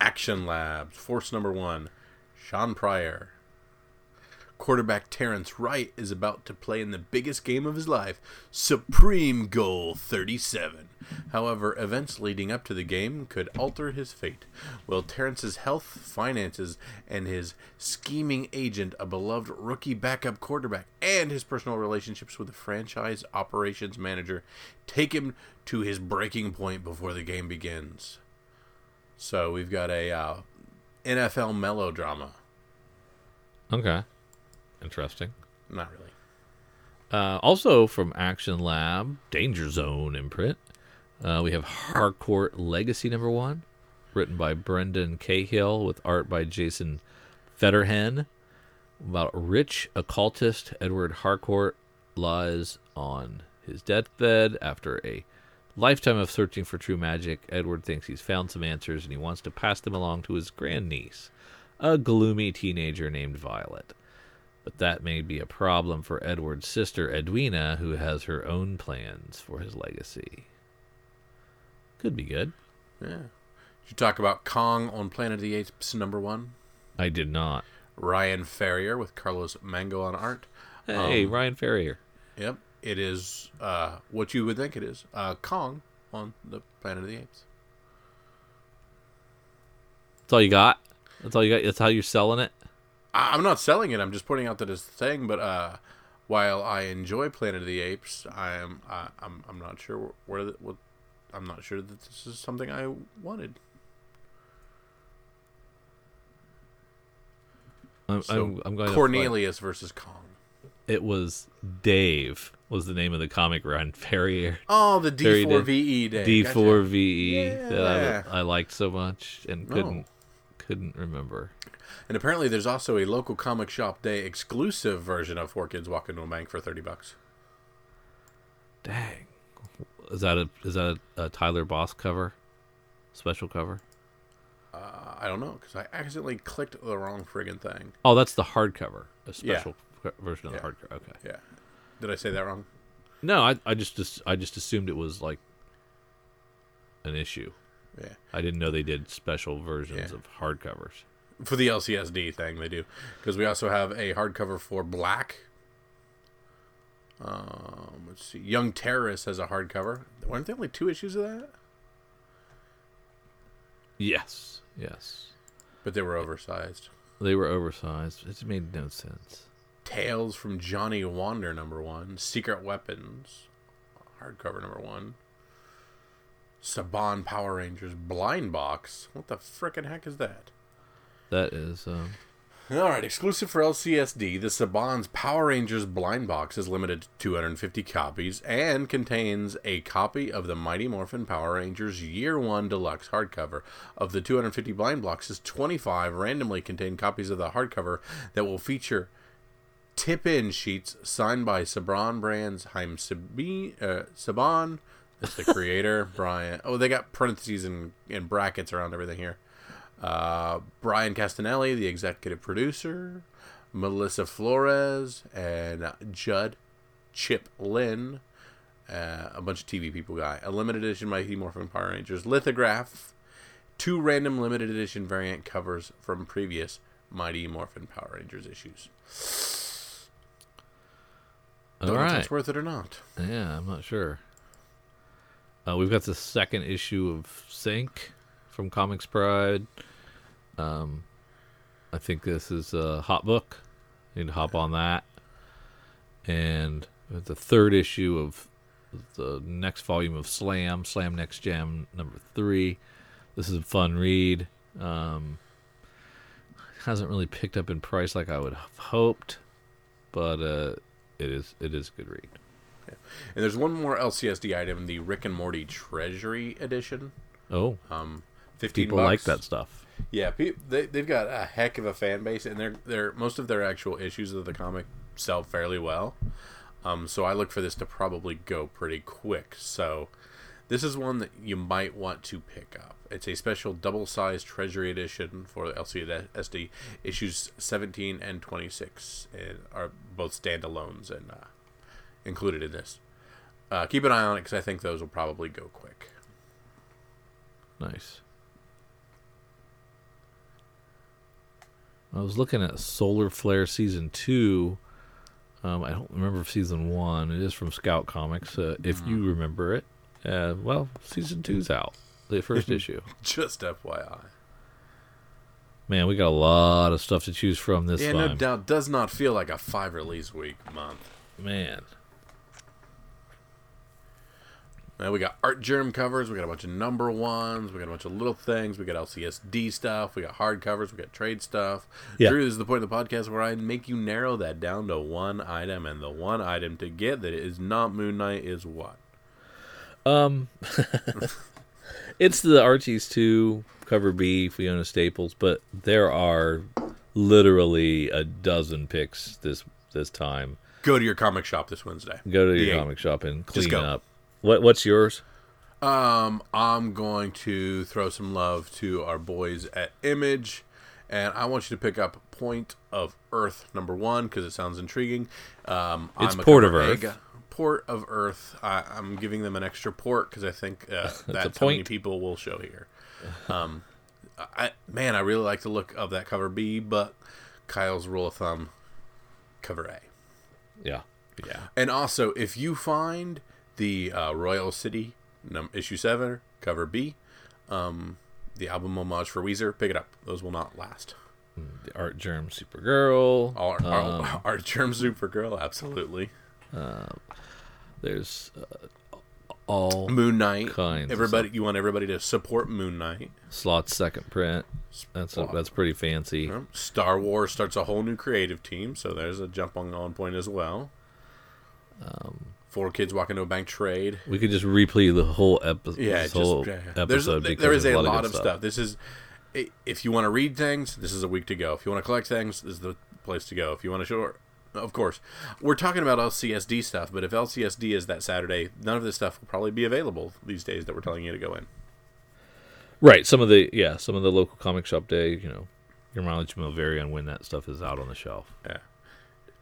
Action Labs, Force number one, Sean Pryor. Quarterback Terrence Wright is about to play in the biggest game of his life, Supreme Goal 37. However, events leading up to the game could alter his fate. Will Terrence's health, finances, and his scheming agent, a beloved rookie backup quarterback, and his personal relationships with the franchise operations manager take him to his breaking point before the game begins? So we've got a uh, NFL melodrama. Okay, interesting. Not really. Uh, also from Action Lab, Danger Zone imprint, uh, we have Harcourt Legacy number one, written by Brendan Cahill with art by Jason Fetterhen. About rich occultist Edward Harcourt lies on his deathbed after a lifetime of searching for true magic. Edward thinks he's found some answers and he wants to pass them along to his grandniece, a gloomy teenager named Violet. But that may be a problem for Edward's sister Edwina, who has her own plans for his legacy. Could be good. Yeah. Did you talk about Kong on Planet of the Apes number one? I did not. Ryan Ferrier with Carlos Magno on art. Hey, Um, Ryan Ferrier. Yep. It is uh, what you would think it is. Uh, Kong on the Planet of the Apes. That's all you got. That's all you got. That's how you're selling it. I- I'm not selling it. I'm just pointing out that it's the thing. But uh, while I enjoy Planet of the Apes, I am I, I'm I'm not sure where the, what I'm not sure that this is something I wanted. I'm, So I'm, I'm going. to Cornelius versus Kong. It was Dave. Was the name of the comic Ryan Ferrier. Oh, the D4VE E day. D Gotcha. four VE that Yeah. I, I liked so much and couldn't couldn't remember. And apparently, there's also a local comic shop day exclusive version of Four Kids Walk into a Bank for thirty bucks. Dang, is that a is that a, a Tyler Boss cover? Special cover? Uh, I don't know because I accidentally clicked the wrong friggin' thing. Oh, that's the hardcover. A special co- version of Yeah. the hardcover. Okay. Yeah, did I say that wrong? No, I I just just I just assumed it was like an issue. Yeah, I didn't know they did special versions Yeah. of hardcovers. for the LCSD thing they do because we also have a hardcover for Black. Um, let's see. Young Terrorist has a hardcover. Weren't there only two issues of that? Yes, yes. But they were oversized. They were oversized. It made no sense. Tales from Johnny Wander, number one. Secret Weapons, hardcover number one. Saban Power Rangers Blind Box. What the frickin' heck is that? That is um, All right, exclusive for LCSD, the Saban's Power Rangers blind box is limited to 250 copies and contains a copy of the Mighty Morphin Power Rangers Year 1 Deluxe hardcover. Of the 250 blind boxes, 25 randomly contain copies of the hardcover that will feature tip-in sheets signed by Saban Brands Haim Sabi, uh, Saban, that's the creator, Brian. Oh, they got parentheses and, and brackets around everything here. Uh, Brian Castanelli, the executive producer, Melissa Flores, and Judd Chip Lynn, uh, a bunch of TV people guy. A limited edition Mighty Morphin Power Rangers lithograph, two random limited edition variant covers from previous Mighty Morphin Power Rangers issues. all Don't know if it's worth it or not. Yeah, I'm not sure. Uh, we've got the second issue of Sink from ComixTribe. Um, I think this is a hot book. You need to hop on that. And the third issue of the next volume of Slam, Slam Next Jam number three. This is a fun read. Um, hasn't really picked up in price like I would have hoped, but uh, it is it is a good read. And there's one more LCSD item, the Rick and Morty Treasury Edition. Oh, Um, 15 people like that stuff. Yeah, pe- they they've got a heck of a fan base, and they're they're most of their actual issues of the comic sell fairly well. Um, so I look for this to probably go pretty quick. So this is one that you might want to pick up. It's a special double-sized Treasury edition for the LCSD issues 17 and 26, and are both standalones and uh, included in this. Uh, keep an eye on it because I think those will probably go quick. Nice. I was looking at Solar Flare season two. Um, I don't remember season one. It is from Scout Comics. Uh, if you remember it, uh, well, season two's out. The first <laughs> issue. Just FYI. Man, we got a lot of stuff to choose from this Yeah, time. no doubt. Does not feel like a five release week month. Man, Now we got Artgerm covers. We got a bunch of number ones. We got a bunch of little things. We got LCSD stuff. We got hard covers. We got trade stuff. Yeah. Drew, this is the point of the podcast where I make you narrow that down to one item, and the one item to get that is not Moon Knight is what? Um, <laughs> it's the Archie's 2 cover B Fiona Staples, but there are literally a dozen picks this this time. Go to your comic shop this Wednesday. Go to your comic shop and clean up. What what's yours? Um, I'm going to throw some love to our boys at Image, and I want you to pick up Point of Earth number one because it sounds intriguing. Um, It's Port of Earth. Port of Earth. I, I'm giving them an extra port because I think uh, <laughs> that's how many people will show here. Um, I man, I really like the look of that cover B, but Kyle's rule of thumb, cover A. Yeah. Yeah. And also, if you find the uh, Royal City num- issue seven cover B, um, the album homage for Weezer, pick it up. Those will not last. The Artgerm Supergirl. Our, Um, our, our Germ Supergirl, absolutely. There's uh, all Moon Knight. kinds Everybody, you want everybody to support Moon Knight. Slot's second print. That's a, that's pretty fancy. Um, Star Wars starts a whole new creative team, so there's a jump on on point as well. Um, Four kids walk into a bank trade. We could just replay the whole, epi- Yeah, just whole yeah. episode. There's, there is there's a lot, lot of of stuff. This is if you want to read things, this is a week to go. If you want to collect things, this is the place to go. If you want to show, of course, we're talking about LCSD stuff. But if LCSD is that Saturday, none of this stuff will probably be available these days that we're telling you to go in. Right. Some of the yeah, some of the local comic shop day, you know, your mileage will vary on when that stuff is out on the shelf. Yeah.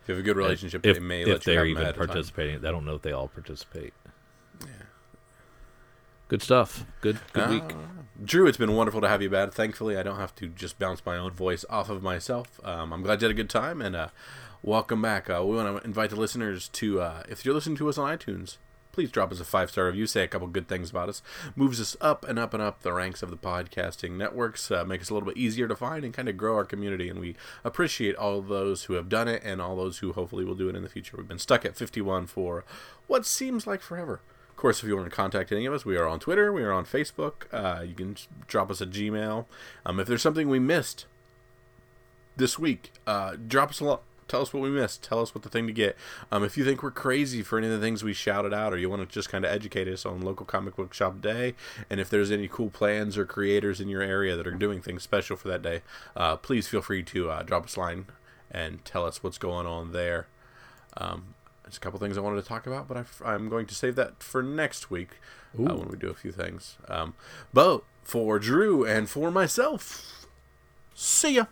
If you have a good relationship, if, they may if let you they're have even participating. I don't know if they all participate. Yeah. Good stuff. Good good Uh, week. Drew, it's been wonderful to have you back. Thankfully, I don't have to just bounce my own voice off of myself. Um, I'm glad you had a good time, and uh, welcome back. Uh, we want to invite the listeners to, uh, if you're listening to us on iTunes, please drop us a five star review. Say a couple good things about us. Moves us up and up and up the ranks of the podcasting networks. Uh, make us a little bit easier to find and kind of grow our community. And we appreciate all those who have done it and all those who hopefully will do it in the future. We've been stuck at 51 for what seems like forever. Of course, if you want to contact any of us, we are on Twitter, we are on Facebook. Uh, you can drop us a Gmail. Um, if there's something we missed this week, uh, drop us a lot. Tell us what we missed. Tell us what the thing to get. Um, if you think we're crazy for any of the things we shouted out, or you want to just kind of educate us on local comic book shop day, and if there's any cool plans or creators in your area that are doing things special for that day, uh, please feel free to uh, drop us a line and tell us what's going on there. Um, there's a couple things I wanted to talk about, but I, am going to save that for next week uh, when we do a few things. Um, but for Drew and for myself, see ya.